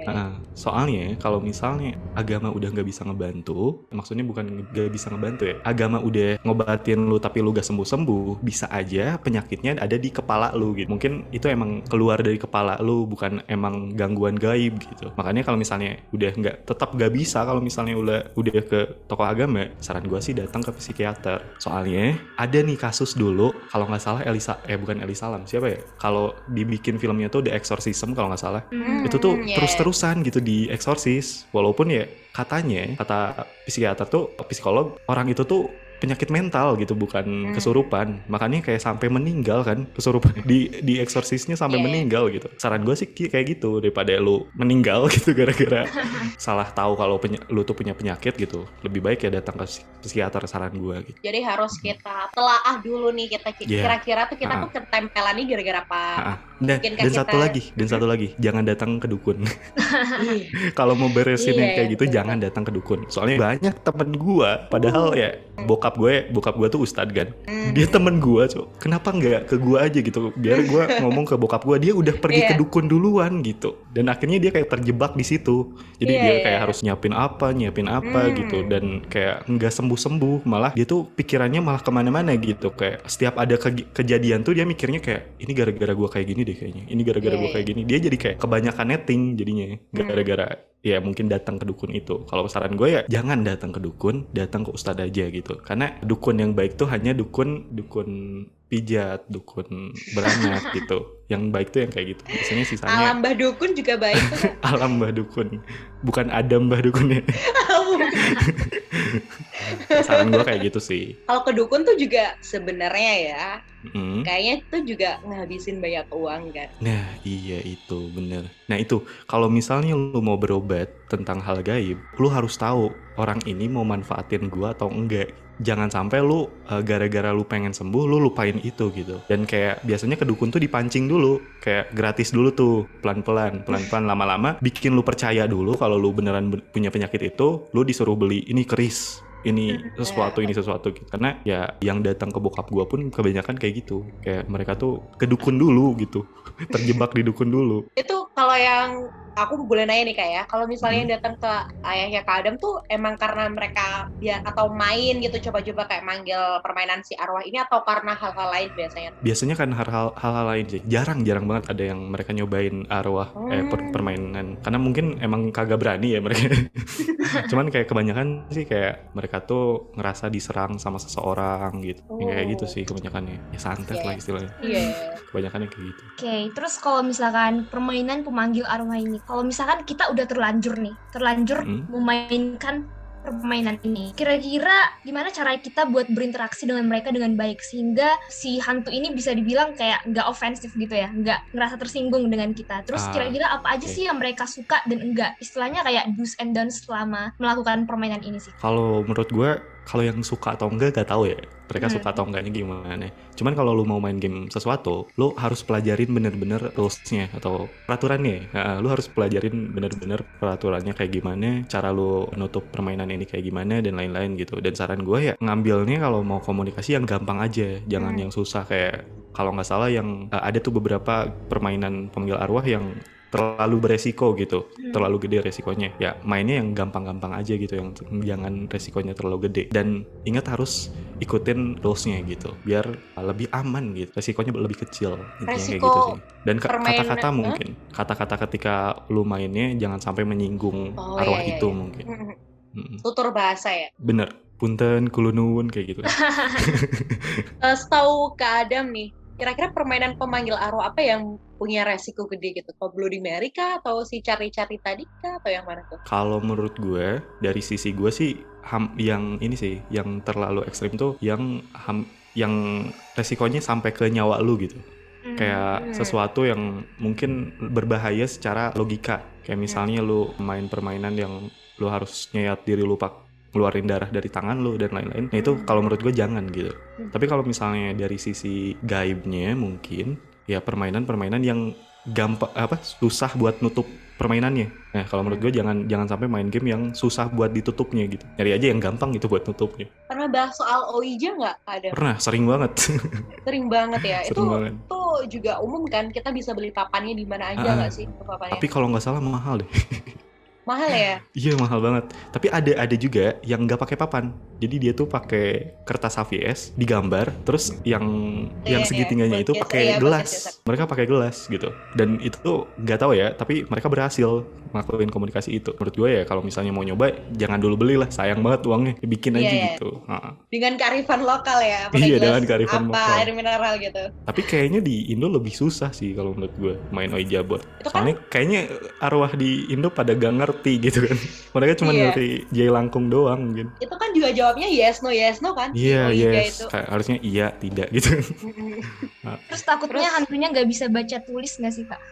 Nah, soalnya kalau misalnya agama udah nggak bisa ngebantu, maksudnya bukan nggak bisa ngebantu ya, agama udah ngobatin lu tapi lu gak sembuh-sembuh, bisa aja penyakitnya ada di kepala lu gitu. Mungkin itu emang keluar dari kepala lu, bukan emang gangguan gaib gitu. Makanya kalau misalnya udah nggak tetap nggak bisa kalau misalnya udah udah ke tokoh agama saran gue sih datang ke psikiater. Soalnya ada nih kasus dulu kalau nggak salah Elisa eh bukan Elisa Lam siapa ya? Kalau dibikin filmnya tuh The Exorcism kalau nggak salah. Mm, itu tuh yeah. terus-terusan gitu di eksorsis. Walaupun ya katanya kata psikiater tuh psikolog orang itu tuh penyakit mental gitu bukan hmm. kesurupan makanya kayak sampai meninggal kan kesurupan di di eksorsisnya sampai yeah. meninggal gitu saran gue sih kayak gitu daripada lu meninggal gitu gara-gara salah tahu kalau lu tuh punya penyakit gitu lebih baik ya datang ke psikiater saran gue gitu jadi harus kita telaah dulu nih kita iya. kira-kira tuh kita uh. tuh ketempelan nih gara-gara apa dan, dan kita... satu lagi dan satu lagi jangan datang ke dukun iya. kalau mau beresin yeah, yang kayak gitu jangan datang ke dukun soalnya banyak temen gue padahal uh. ya bokap bokap gue bokap gue tuh ustad kan. Mm. dia temen gue cok. Kenapa nggak ke gue aja gitu? Biar gue ngomong ke bokap gue dia udah pergi yeah. ke dukun duluan gitu. Dan akhirnya dia kayak terjebak di situ. Jadi yeah, dia kayak yeah. harus nyiapin apa nyiapin apa mm. gitu. Dan kayak nggak sembuh sembuh malah dia tuh pikirannya malah ke mana-mana gitu. Kayak setiap ada ke kejadian tuh dia mikirnya kayak ini gara-gara gue kayak gini deh kayaknya. Ini gara-gara yeah, gue kayak gini. Dia jadi kayak kebanyakan netting jadinya gara-gara ya mungkin datang ke dukun itu. Kalau saran gue ya jangan datang ke dukun, datang ke ustadz aja gitu. Karena dukun yang baik tuh hanya dukun dukun pijat, dukun beranak gitu. Yang baik tuh yang kayak gitu. Biasanya sisanya Alam Mbah Dukun juga baik Alam Mbah Dukun. Bukan Adam Mbah Dukun ya. Saran gue kayak gitu sih. Kalau ke dukun tuh juga sebenarnya ya, mm. kayaknya itu juga ngabisin banyak uang kan. Nah iya itu bener. Nah itu kalau misalnya lu mau berobat tentang hal gaib, lu harus tahu orang ini mau manfaatin gue atau enggak jangan sampai lu uh, gara-gara lu pengen sembuh lu lupain itu gitu. Dan kayak biasanya ke dukun tuh dipancing dulu kayak gratis dulu tuh pelan-pelan pelan-pelan lama-lama bikin lu percaya dulu kalau lu beneran punya penyakit itu lu disuruh beli ini keris ini sesuatu ini sesuatu gitu. Karena ya yang datang ke bokap gua pun kebanyakan kayak gitu. Kayak mereka tuh ke dukun dulu gitu. Terjebak di dukun dulu. Itu kalau yang aku boleh nanya nih kak ya kalau misalnya hmm. datang ke ayahnya kak Adam tuh emang karena mereka dia atau main gitu coba-coba kayak manggil permainan si arwah ini atau karena hal-hal lain biasanya biasanya kan hal-hal hal-hal lain sih jarang jarang banget ada yang mereka nyobain arwah hmm. eh per permainan karena mungkin emang kagak berani ya mereka cuman kayak kebanyakan sih kayak mereka tuh ngerasa diserang sama seseorang gitu oh. kayak gitu sih kebanyakannya ya santet yeah. lah istilahnya yeah. kebanyakannya kayak gitu oke okay, terus kalau misalkan permainan pemanggil arwah ini kalau misalkan kita udah terlanjur nih terlanjur hmm? memainkan permainan ini. Kira-kira gimana cara kita buat berinteraksi dengan mereka dengan baik sehingga si hantu ini bisa dibilang kayak nggak ofensif gitu ya, nggak ngerasa tersinggung dengan kita. Terus Ah, kira-kira apa aja oke. sih yang mereka suka dan enggak? Istilahnya kayak do's and don'ts selama melakukan permainan ini sih. Kalau menurut gue, kalau yang suka atau enggak gak tahu ya. Mereka Hmm. suka atau enggaknya gimana. Cuman kalau lu mau main game sesuatu, lu harus pelajarin bener-bener rules-nya atau peraturannya. Nah, lu harus pelajarin bener-bener peraturannya kayak gimana, cara lu nutup permainan ini kayak gimana dan lain-lain gitu. Dan saran gue ya ngambilnya kalau mau komunikasi yang gampang aja, jangan Hmm. yang susah kayak kalau nggak salah yang eh, ada tuh beberapa permainan pemanggil arwah yang terlalu beresiko gitu Hmm. terlalu gede resikonya ya mainnya yang gampang-gampang aja gitu yang jangan resikonya terlalu gede dan ingat harus ikutin rulesnya gitu biar lebih aman gitu resikonya lebih kecil intinya kayak Resiko gitu sih dan kata-kata mungkin kata-kata ketika lu mainnya jangan sampai menyinggung Oh, arwah iya, iya, itu iya. mungkin Mm-mm. Mm-mm. tutur bahasa ya. bener punten kulunun kayak gitu Eh, setahu Kak Adam nih, kira-kira permainan pemanggil arwah apa yang punya resiko gede gitu? Kalau Bloody Mary kah? Atau si cari-cari tadi kah? Atau yang mana tuh? Kalau menurut gue, dari sisi gue sih, ham, yang ini sih, yang terlalu ekstrim tuh, yang ham, yang resikonya sampai ke nyawa lu gitu. Kayak Hmm. sesuatu yang mungkin berbahaya secara logika. Kayak misalnya lu main permainan yang lu harus nyayat diri lu pak ngeluarin darah dari tangan lu dan lain-lain. Nah itu Hmm. kalau menurut gue jangan gitu. Hmm. Tapi kalau misalnya dari sisi gaibnya mungkin ya permainan-permainan yang gampang apa susah buat nutup permainannya. Nah kalau menurut gue jangan jangan sampai main game yang susah buat ditutupnya gitu. Nyari aja yang gampang gitu buat nutupnya. Pernah bahas soal Ouija nggak Adam? Pernah sering banget, Sering banget ya. itu sering banget. itu juga umum kan? Kita bisa beli papannya di mana aja Ah, nggak sih? Papannya. Tapi kalau nggak salah mahal deh. Mahal ya? Iya mahal banget. Tapi ada ada juga yang nggak pakai papan. Jadi dia tuh pakai kertas HVS digambar, terus yang Iya, yang iya, segitiganya itu buat pakai buat gelas. Mereka pakai gelas gitu. Dan itu tuh nggak tahu ya, tapi mereka berhasil ngelakuin komunikasi itu. Menurut gue ya kalau misalnya mau nyoba jangan dulu beli lah, sayang banget uangnya. Bikin Iya, aja iya. gitu. Ha. Dengan kearifan lokal ya? pakai Iya, dengan kearifan apa, lokal. air mineral gitu. Tapi kayaknya di Indo lebih susah sih kalau menurut gue main Ouija board. Itu kan Soalnya kayaknya arwah di Indo pada gak ngerti gitu kan. Mereka cuma Iya. ngerti jai langkung doang mungkin. itu kan juga jawabnya yes no yes no kan? Iya, Ouija yes. itu. Kayak harusnya iya, tidak gitu. Terus takutnya Terus- hantunya nggak bisa baca tulis nggak sih kak?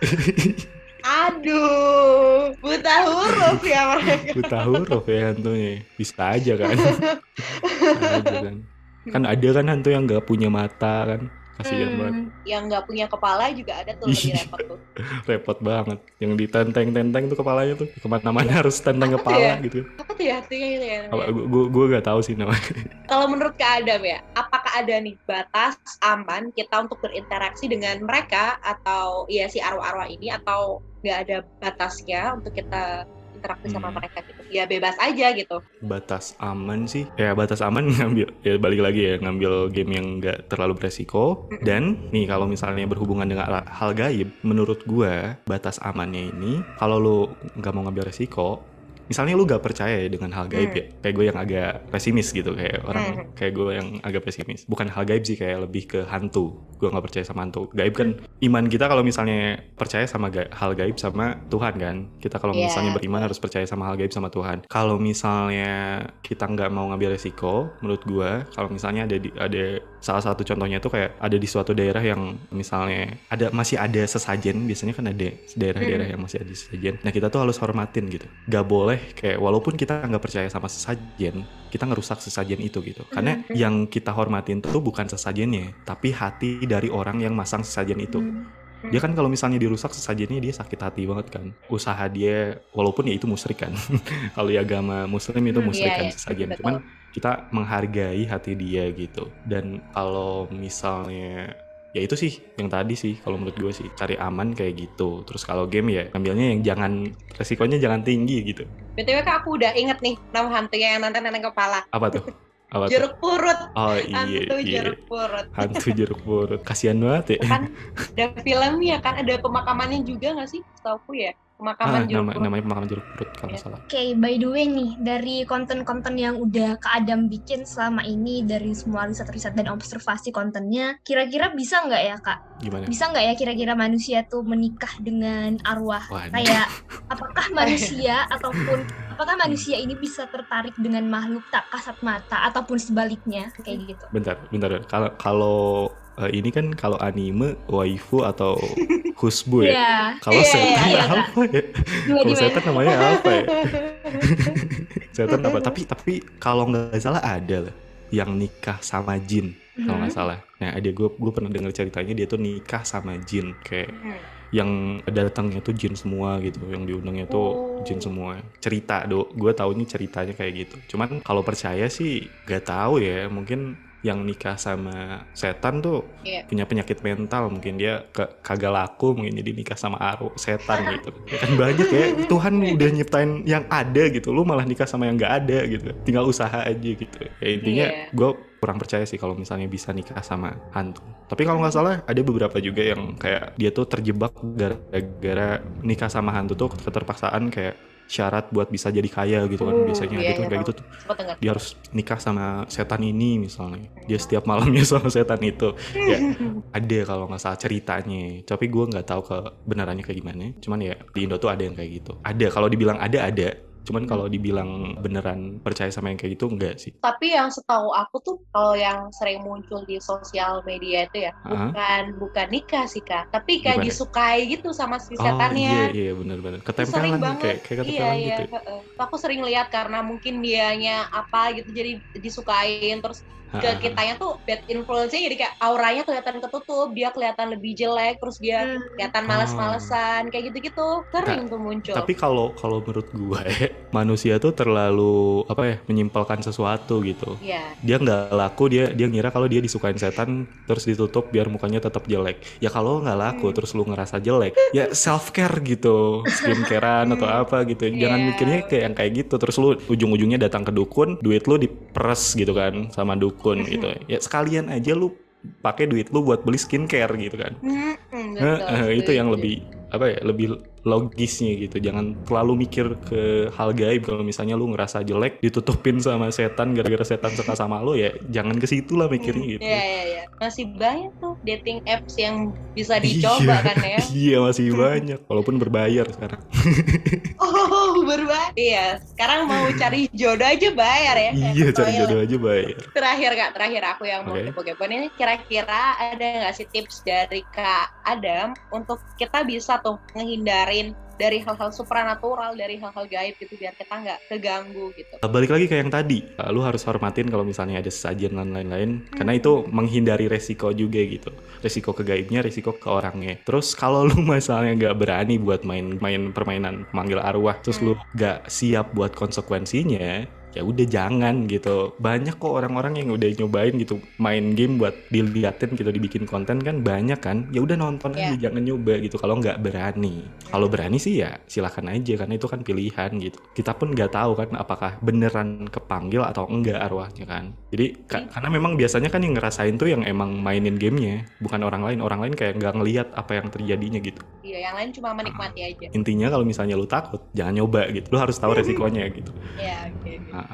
Aduh, buta huruf ya mereka. Buta huruf ya hantunya. Bisa aja kan. Bisa aja kan. Kan ada kan hantu yang gak punya mata kan. Kasihan Hmm. banget. Yang nggak punya kepala juga ada tuh lebih repot tuh. Repot banget. Yang ditenteng-tenteng tuh kepalanya tuh. Ke mana-mana harus tenteng Apa kepala ya? gitu. Apa tuh ya artinya itu ya? Gua, gua gak tahu sih namanya. Kalau menurut Kak Adam ya, apakah ada nih batas aman kita untuk berinteraksi dengan mereka atau ya si arwah-arwah ini atau nggak ada batasnya untuk kita interaksi sama Hmm. mereka gitu? Ya bebas aja gitu. batas aman sih ya batas aman ngambil ya balik lagi ya ngambil game yang nggak terlalu beresiko dan nih kalau misalnya berhubungan dengan hal- gaib menurut gua batas amannya ini kalau lu nggak mau ngambil resiko misalnya lu gak percaya ya dengan hal gaib Hmm. ya kayak gue yang agak pesimis gitu kayak orang Hmm. kayak gue yang agak pesimis. Bukan hal gaib sih kayak lebih ke hantu. Gue nggak percaya sama hantu. Gaib kan iman kita kalau misalnya percaya sama ga- hal gaib sama Tuhan kan. Kita kalau Iya, misalnya beriman harus percaya sama hal gaib sama Tuhan. Kalau misalnya kita nggak mau ngambil resiko menurut gue kalau misalnya ada di ada salah satu contohnya itu kayak ada di suatu daerah yang misalnya ada masih ada sesajen biasanya kan ada daerah-daerah Hmm. yang masih ada sesajen. Nah kita tuh harus hormatin gitu. Nggak boleh kayak walaupun kita nggak percaya sama sesajen kita ngerusak sesajen itu gitu. Karena Hmm. yang kita hormatin tuh bukan sesajennya tapi hati dari orang yang masang sesajen itu. Hmm. dia kan kalau misalnya dirusak sesajennya dia sakit hati banget kan. Usaha dia walaupun ya itu musyrik kan. Kalau di agama muslim itu musyrik iya, kan iya, sesajen. Cuman kita menghargai hati dia gitu dan kalau misalnya ya itu sih yang tadi sih kalau menurut gue sih cari aman kayak gitu terus kalau game ya ambilnya yang jangan resikonya jangan tinggi gitu BTW Kak aku udah inget nih nama hantunya yang nenteng-nenteng kepala. apa tuh apa tuh Jeruk purut. oh iya Hantu iya jeruk purut. hantu jeruk purut kasihan banget ya Kan ada filmnya kan ada pemakamannya juga nggak sih? Setauku ya. Ah, Pemakaman jeruk nama, purut. namanya pemakaman jeruk purut kalau Iya. nggak salah Oke, by the way nih, dari konten-konten yang udah Kak Adam bikin selama ini, dari semua riset-riset dan observasi kontennya, kira-kira bisa nggak ya Kak? gimana Bisa nggak ya kira-kira manusia tuh menikah dengan arwah? Waduh. Kayak, apakah manusia ataupun Apakah manusia ini bisa tertarik dengan makhluk tak kasat mata ataupun sebaliknya kayak gitu? Bentar, bentar. Kalau kalau uh, ini kan kalau anime waifu atau husbu ya. Iya. Kalau Iya, setan iya, iya, apa ya? Dua Kalau dimensi. setan namanya apa ya? setan apa? Tapi tapi kalau nggak salah ada lah yang nikah sama jin kalau nggak Mhm. salah. Nah, ada gue gue pernah dengar ceritanya dia tuh nikah sama jin kayak Hmm. yang datangnya tuh jin semua gitu, yang diundangnya tuh Oh. jin semua. Cerita do, gue taunya ceritanya kayak gitu. Cuman kalau percaya sih gak tahu ya, mungkin yang nikah sama setan tuh Iya. punya penyakit mental mungkin dia ke, kagak laku mungkin jadi nikah sama aru setan gitu kan banyak ya Tuhan udah nyiptain yang ada gitu lu malah nikah sama yang nggak ada gitu tinggal usaha aja gitu ya intinya Iya. gue kurang percaya sih kalau misalnya bisa nikah sama hantu tapi kalau nggak salah ada beberapa juga yang kayak dia tuh terjebak gara-gara nikah sama hantu tuh keterpaksaan kayak syarat buat bisa jadi kaya gitu kan. Oh, biasanya iya, gitu iya, kayak tahu. gitu tuh. Dia harus nikah sama setan ini misalnya. Dia setiap malamnya sama setan itu. Ya ada kalau nggak salah ceritanya. Tapi gue nggak tahu kebenarannya kayak gimana. Cuman ya di Indo tuh ada yang kayak gitu. Ada kalau dibilang ada ada cuman kalau dibilang beneran percaya sama yang kayak gitu enggak sih Tapi yang setahu aku tuh kalau yang sering muncul di sosial media itu ya Ah. bukan bukan nikah sih kak, tapi kayak Gimana? disukai gitu sama si oh setannya. iya iya bener-bener Itu ketempelan sering nih, banget. kayak kayak iya ketempelan iya. gitu heeh. Aku sering lihat karena mungkin dianya apa gitu jadi disukain terus ke kitanya tuh bad influence-nya jadi kayak auranya kelihatan ketutup, dia kelihatan lebih jelek, terus dia Hmm. kelihatan males-malesan kayak gitu-gitu. Sering tuh muncul. tapi kalau kalau menurut gue manusia tuh terlalu apa ya menyimpulkan sesuatu gitu Iya. dia nggak laku dia dia ngira kalau dia disukain setan terus ditutup biar mukanya tetap jelek ya kalau nggak laku Hmm. terus lu ngerasa jelek ya self care gitu skincarean atau Hmm. apa gitu jangan Iya. mikirnya kayak yang kayak gitu terus lu ujung-ujungnya datang ke dukun duit lu diperes gitu kan sama dukun gitu. Ya sekalian aja lu pakai duit lu buat beli skincare gitu kan. Hmm, betul, Heeh, itu yang lebih apa ya lebih logisnya gitu jangan terlalu mikir ke hal gaib kalau misalnya lu ngerasa jelek ditutupin sama setan gara-gara setan suka sama lu ya jangan ke situ lah mikirnya gitu Iya iya iya. Masih banyak tuh dating apps yang bisa dicoba Iya. kan ya. iya masih banyak walaupun berbayar sekarang Oh, berbahaya. Iya, sekarang mau cari jodoh aja bayar ya. iya cari jodoh aja bayar Terakhir Kak, terakhir aku yang mau Oke. kepo-kepo ini kira-kira ada nggak sih tips dari Kak Adam untuk kita bisa tuh ngehindarin dari hal-hal supranatural, dari hal-hal gaib gitu biar kita nggak keganggu gitu. balik lagi ke yang tadi. Uh, lu harus hormatin kalau misalnya ada sesajen dan lain-lain karena itu menghindari resiko juga gitu. Resiko ke gaibnya resiko ke orangnya. Terus kalau lu misalnya nggak berani buat main main permainan manggil arwah terus lu nggak siap buat konsekuensinya ya udah jangan gitu. Banyak kok orang-orang yang udah nyobain gitu main game buat diliatin gitu dibikin konten kan banyak kan. Ya udah nonton Ya. aja jangan nyoba gitu. Kalau nggak berani. Kalau berani sih ya silakan aja karena itu kan pilihan gitu. Kita pun nggak tahu kan apakah beneran kepanggil atau enggak arwahnya kan. Jadi ka- karena memang biasanya kan yang ngerasain tuh yang emang mainin gamenya bukan orang lain. Orang lain kayak nggak ngelihat apa yang terjadinya gitu. Iya, yang lain cuma menikmati aja. intinya kalau misalnya lu takut jangan nyoba gitu. Lu harus tahu resikonya gitu. Iya, oke. Ah,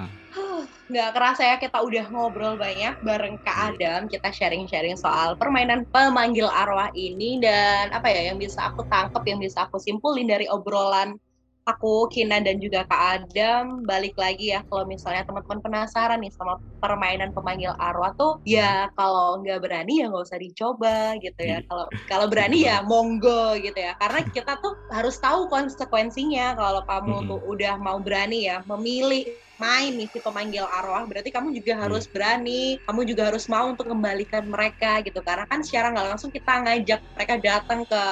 nggak kerasa ya kita udah ngobrol banyak bareng Kak Adam. Kita sharing-sharing soal permainan pemanggil arwah ini dan apa ya yang bisa aku tangkep yang bisa aku simpulin dari obrolan aku Kinan dan juga Kak Adam. Balik lagi ya kalau misalnya teman-teman penasaran nih sama permainan pemanggil arwah tuh ya kalau nggak berani ya nggak usah dicoba gitu ya. Iya. kalau kalau berani ya monggo gitu ya. Karena kita tuh harus tahu konsekuensinya. Kalau kamu tuh udah mau berani ya memilih main nih si pemanggil arwah berarti kamu juga harus berani kamu juga harus mau untuk kembalikan mereka gitu. Karena kan secara nggak langsung kita ngajak mereka datang ke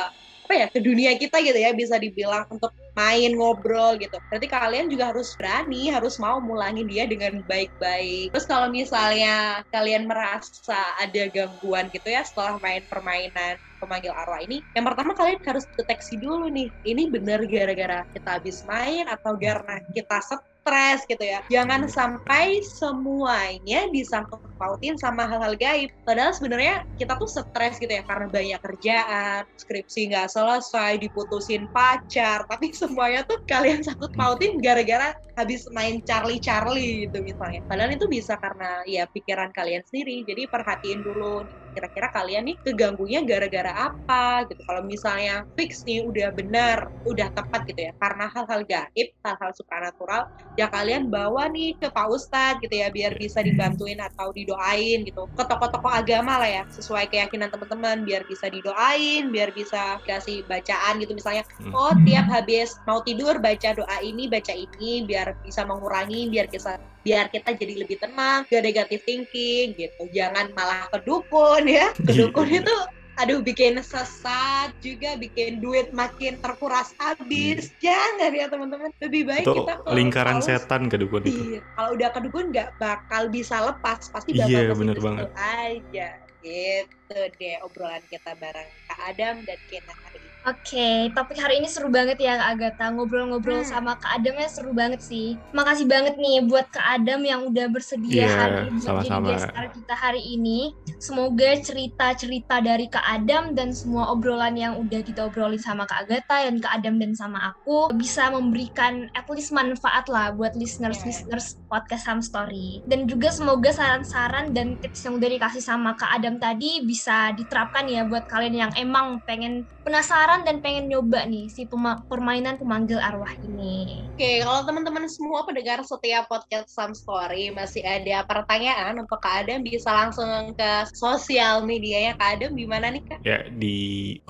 apa ya ke dunia kita gitu ya bisa dibilang untuk main ngobrol gitu. Berarti kalian juga harus berani harus mau mulangin dia dengan baik-baik. Terus kalau misalnya kalian merasa ada gangguan gitu ya setelah main permainan pemanggil arwah ini yang pertama kalian harus deteksi dulu nih ini bener gara-gara kita habis main atau karena kita stres gitu ya. Jangan sampai semuanya disangkut pautin sama hal-hal gaib. Padahal sebenarnya kita tuh stres gitu ya karena banyak kerjaan skripsi nggak selesai diputusin pacar. Tapi semuanya tuh kalian sangkut pautin gara-gara habis main Charlie Charlie gitu misalnya. Padahal itu bisa karena ya pikiran kalian sendiri. Jadi perhatiin dulu kira-kira kalian nih keganggunya gara-gara apa gitu. Kalau misalnya fix nih udah benar udah tepat gitu ya. Karena hal-hal gaib hal-hal supranatural ya kalian bawa nih ke Pak Ustadz gitu ya biar bisa dibantuin atau didoain gitu. Ke tokoh-tokoh agama lah ya sesuai keyakinan teman-teman biar bisa didoain biar bisa kasih bacaan gitu. Misalnya hmm. oh tiap habis mau tidur baca doa ini baca ini biar bisa mengurangi biar kita biar kita jadi lebih tenang gak negatif thinking gitu. Jangan malah ke dukun ya. Ke iya. dukun itu aduh bikin sesat juga bikin duit makin terkuras habis. Hmm. jangan ya teman-teman. Lebih baik itu kita lingkaran kalau, setan ke dukun itu. iya, kalau udah ke dukun nggak bakal bisa lepas. Pasti bakal iya bener banget. aja. Gitu deh obrolan kita bareng Kak Adam dan Kena hari ini Oke, okay, topik hari ini seru banget ya Kak Agatha. Ngobrol-ngobrol hmm. sama Kak Adamnya seru banget sih. Makasih banget nih buat Kak Adam yang udah bersedia yeah, hari ini sama-sama. jadi guest kita hari ini. Semoga cerita-cerita dari Kak Adam dan semua obrolan yang udah kita obrolin sama Kak Agatha dan Kak Adam dan sama aku bisa memberikan at least manfaat lah buat listeners-listeners yeah. podcast Sam Story. Dan juga semoga saran-saran dan tips yang udah dikasih sama Kak Adam tadi bisa diterapkan ya buat kalian yang emang pengen penasaran dan pengen nyoba nih si permainan pemanggil arwah ini. Oke, kalau teman-teman semua pendengar setiap podcast Some Story masih ada pertanyaan untuk Kak Adam bisa langsung ke sosial medianya Kak Adam di mana nih Kak? Ya, di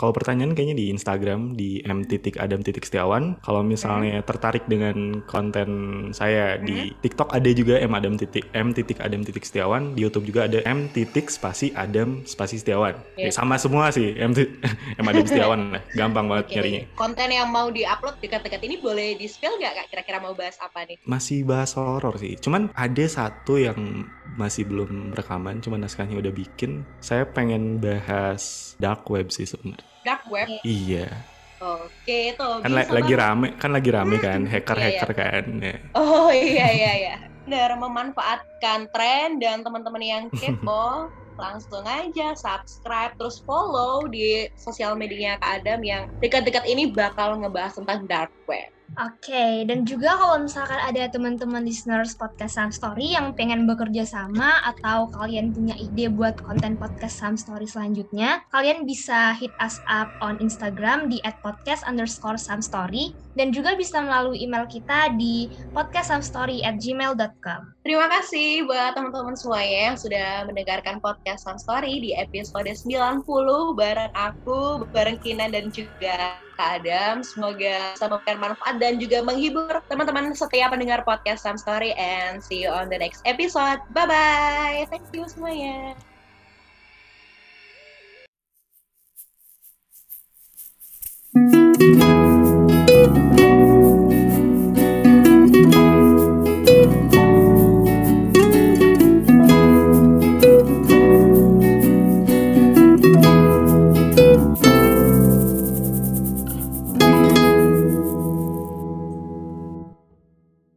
kalau pertanyaan kayaknya di Instagram di m titik adam titik setiawan. Kalau misalnya hmm. tertarik dengan konten saya hmm. di TikTok ada juga m adam titik m titik adam titik setiawan. Di YouTube juga ada m titik spasi adam spasi setiawan. Ya, sama semua sih m, m adam setiawan gampang banget okay. nyarinya. Konten yang mau diupload dekat-dekat ini boleh di spill nggak kak? Kira-kira mau bahas apa nih? Masih bahas horor sih. Cuman ada satu yang masih belum rekaman, cuman naskahnya udah bikin. Saya pengen bahas dark web sih sebenarnya. Dark web? Iya. Oke, itu kan la lagi rame, kan lagi rame kan, hacker-hacker iya, iya. kan. Ya. Oh iya iya iya. Benar memanfaatkan tren dan teman-teman yang kepo langsung aja subscribe terus follow di sosial medianya Kak Adam yang dekat-dekat ini bakal ngebahas tentang dark web. Oke, dan juga kalau misalkan ada teman-teman listeners podcast Sam Story yang pengen bekerja sama atau kalian punya ide buat konten podcast Sam Story selanjutnya, kalian bisa hit us up on Instagram di @podcast dan juga bisa melalui email kita di podcastsamstory at gmail.com. Terima kasih buat teman-teman semuanya yang sudah mendengarkan podcast Sam Story di episode 90 bareng aku, bareng Kinan dan juga Kak Adam. Semoga bisa memberikan manfaat dan juga menghibur teman-teman setiap pendengar podcast Sam Story and see you on the next episode. Bye-bye. Thank you semuanya.